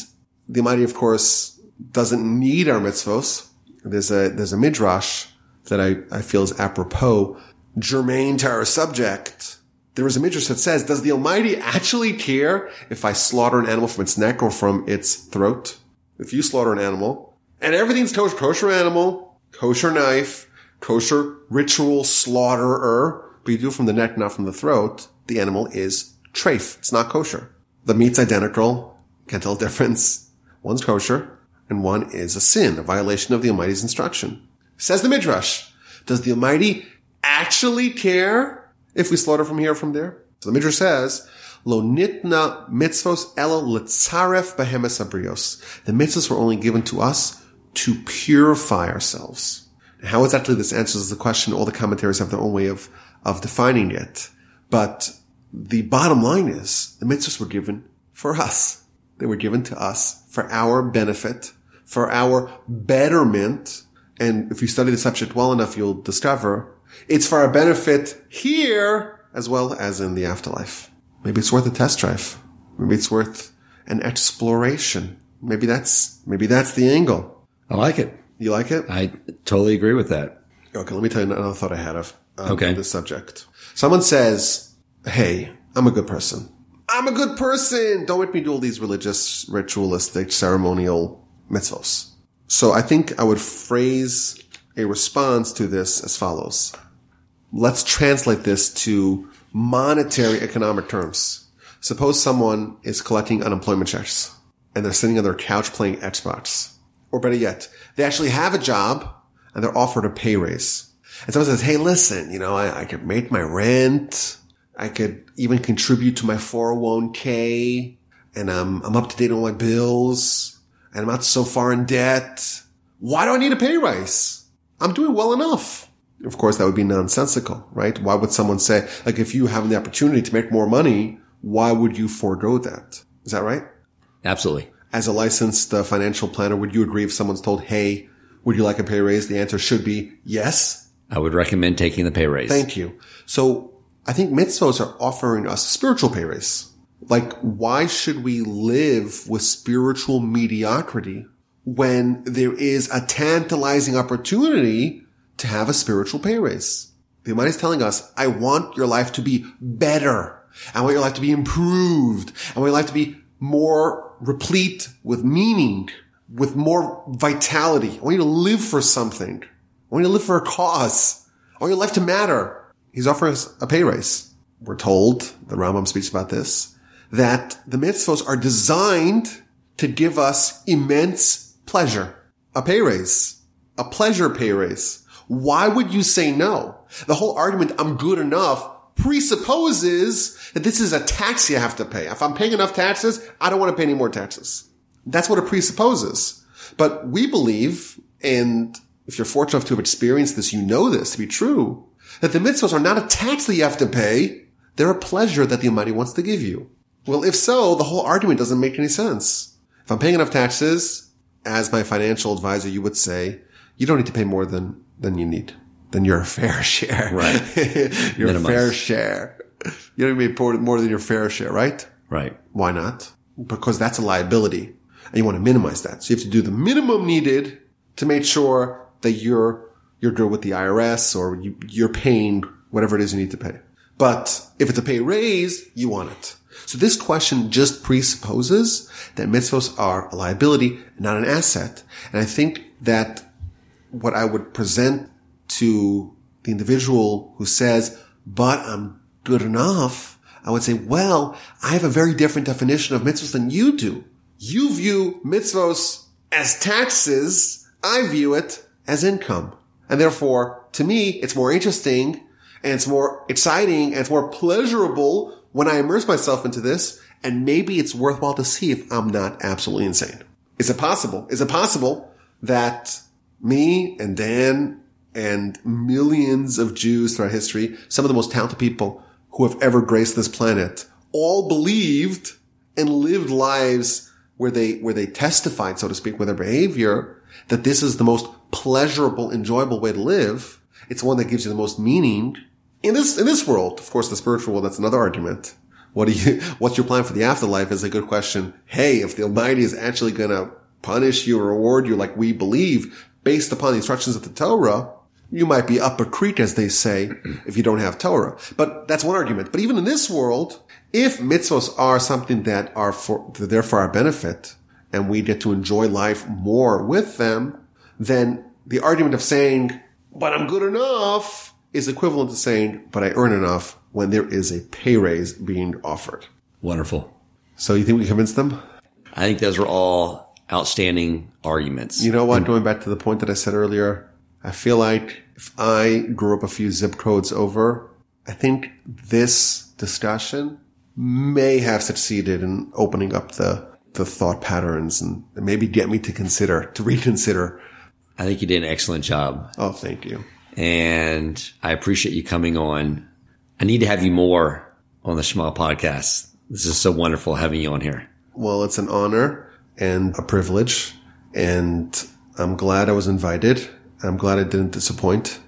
the Almighty, of course, doesn't need our mitzvos. There's a there's a midrash that I, I feel is apropos, germane to our subject. There is a midrash that says, does the Almighty actually care if I slaughter an animal from its neck or from its throat? If you slaughter an animal and everything's kosher, kosher animal, kosher knife, kosher ritual slaughterer, but you do it from the neck, not from the throat, the animal is treif. It's not kosher. The meat's identical. Can't tell the difference. One's kosher and one is a sin, a violation of the Almighty's instruction. Says the Midrash, does the Almighty actually care if we slaughter from here or from there? So the Midrash says, Lo nitna mitzvos elo litzaref behemes abrios. The mitzvahs were only given to us to purify ourselves. How exactly this answers the question, all the commentaries have their own way of, of defining it. But the bottom line is the mitzvahs were given for us. They were given to us for our benefit, for our betterment. And if you study the subject well enough, you'll discover it's for our benefit here as well as in the afterlife. Maybe it's worth a test drive. Maybe it's worth an exploration. Maybe that's, maybe that's the angle. I like it. You like it? I totally agree with that. Okay, let me tell you another thought I had of um, Okay. this subject. Someone says, "Hey, I'm a good person. I'm a good person. Don't make me do all these religious, ritualistic, ceremonial mitzvos." So I think I would phrase a response to this as follows. Let's translate this to monetary economic terms. Suppose someone is collecting unemployment checks and they're sitting on their couch playing Xbox. Or better yet, they actually have a job and they're offered a pay raise. And someone says, Hey, listen, you know, I, I could make my rent. I could even contribute to my 401k and I'm, I'm up to date on my bills and I'm not so far in debt. Why do I need a pay raise? I'm doing well enough. Of course, that would be nonsensical, right? Why would someone say, like, if you have the opportunity to make more money, why would you forego that? Is that right? Absolutely. As a licensed uh, financial planner, would you agree if someone's told, hey, would you like a pay raise? The answer should be yes. I would recommend taking the pay raise. Thank you. So I think mitzvos are offering us a spiritual pay raise. Like, why should we live with spiritual mediocrity when there is a tantalizing opportunity to have a spiritual pay raise? The Almighty is telling us, I want your life to be better. I want your life to be improved. I want your life to be more replete with meaning, with more vitality. I want you to live for something. I want you to live for a cause. I want your life to matter. He's offering us a pay raise. We're told, the Rambam speaks about this, that the mitzvos are designed to give us immense pleasure. A pay raise. A pleasure pay raise. Why would you say no? The whole argument, I'm good enough, presupposes that this is a tax you have to pay. If I'm paying enough taxes, I don't want to pay any more taxes. That's what it presupposes. But we believe, and if you're fortunate enough to have experienced this, you know this to be true, that the mitzvahs are not a tax that you have to pay. They're a pleasure that the Almighty wants to give you. Well, if so, the whole argument doesn't make any sense. If I'm paying enough taxes, as my financial advisor, you would say, you don't need to pay more than, than you need, than your fair share. Right. your Minimize. fair share. You don't need to pay more than your fair share, right? Right. Why not? Because that's a liability and you want to minimize that. So you have to do the minimum needed to make sure that you're, you're good with the IRS or you, you're paying whatever it is you need to pay. But if it's a pay raise, you want it. So this question just presupposes that mitzvos are a liability, not an asset. And I think that what I would present to the individual who says, but I'm good enough, I would say, well, I have a very different definition of mitzvahs than you do. You view mitzvahs as taxes. I view it as income. And therefore, to me, it's more interesting and it's more exciting and it's more pleasurable when I immerse myself into this. And maybe it's worthwhile to see if I'm not absolutely insane. Is it possible? Is it possible that me and Dan and millions of Jews throughout history, some of the most talented people who have ever graced this planet, all believed and lived lives where they, where they testified, so to speak, with their behavior, that this is the most pleasurable, enjoyable way to live. It's one that gives you the most meaning in this, in this world. Of course, the spiritual world, that's another argument. What do you, what's your plan for the afterlife is a good question. Hey, if the Almighty is actually going to punish you or reward you like we believe based upon the instructions of the Torah, you might be up a creek, as they say, if you don't have Torah. But that's one argument. But even in this world, if mitzvos are something that are for, that they're for our benefit and we get to enjoy life more with them, then the argument of saying, but I'm good enough is equivalent to saying, but I earn enough when there is a pay raise being offered. Wonderful. So you think we convinced them? I think those are all outstanding arguments. You know what? Going back to the point that I said earlier, I feel like if I grew up a few zip codes over, I think this discussion may have succeeded in opening up the, the thought patterns and maybe get me to consider, to reconsider. I think you did an excellent job. Oh, thank you. And I appreciate you coming on. I need to have you more on the Shema podcast. This is so wonderful having you on here. Well, it's an honor and a privilege. And I'm glad I was invited. I'm glad I didn't disappoint.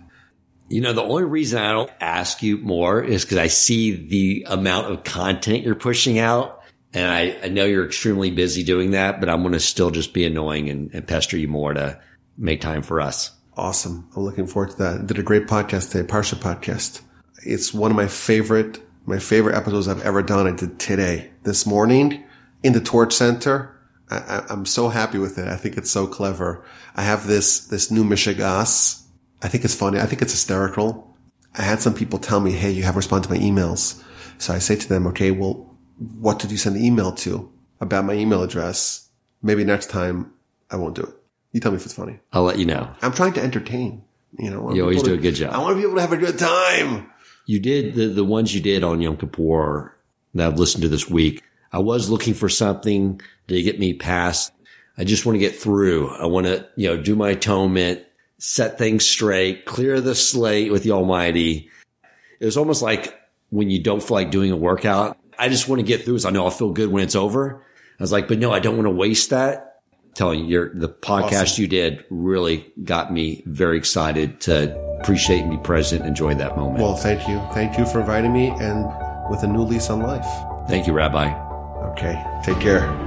You know, the only reason I don't ask you more is because I see the amount of content you're pushing out. And I, I know you're extremely busy doing that, but I'm going to still just be annoying and, and pester you more to make time for us. Awesome. I'm looking forward to that. I did a great podcast today, Parsha podcast. It's one of my favorite, my favorite episodes I've ever done. I did today, this morning in the Torch Center. I, I'm so happy with it. I think it's so clever. I have this, this new Mishigas. I think it's funny. I think it's hysterical. I had some people tell me, Hey, you have responded to my emails. So I say to them, okay, well, what did you send the email to about my email address? Maybe next time I won't do it. You tell me if it's funny. I'll let you know. I'm trying to entertain. You know, You always do to- a good job. I want people to have a good time. You did the, the ones you did on Yom Kippur that I've listened to this week. I was looking for something to get me past. I just want to get through. I want to, you know, do my atonement, set things straight, clear the slate with the Almighty. It was almost like when you don't feel like doing a workout. I just want to get through this. I know I'll feel good when it's over. I was like, but no, I don't want to waste that. I'm telling you, your the podcast awesome. you did really got me very excited to appreciate and be present, enjoy that moment. Well, thank you. Thank you for inviting me and with a new lease on life. Thank you, Rabbi. Okay. Take care.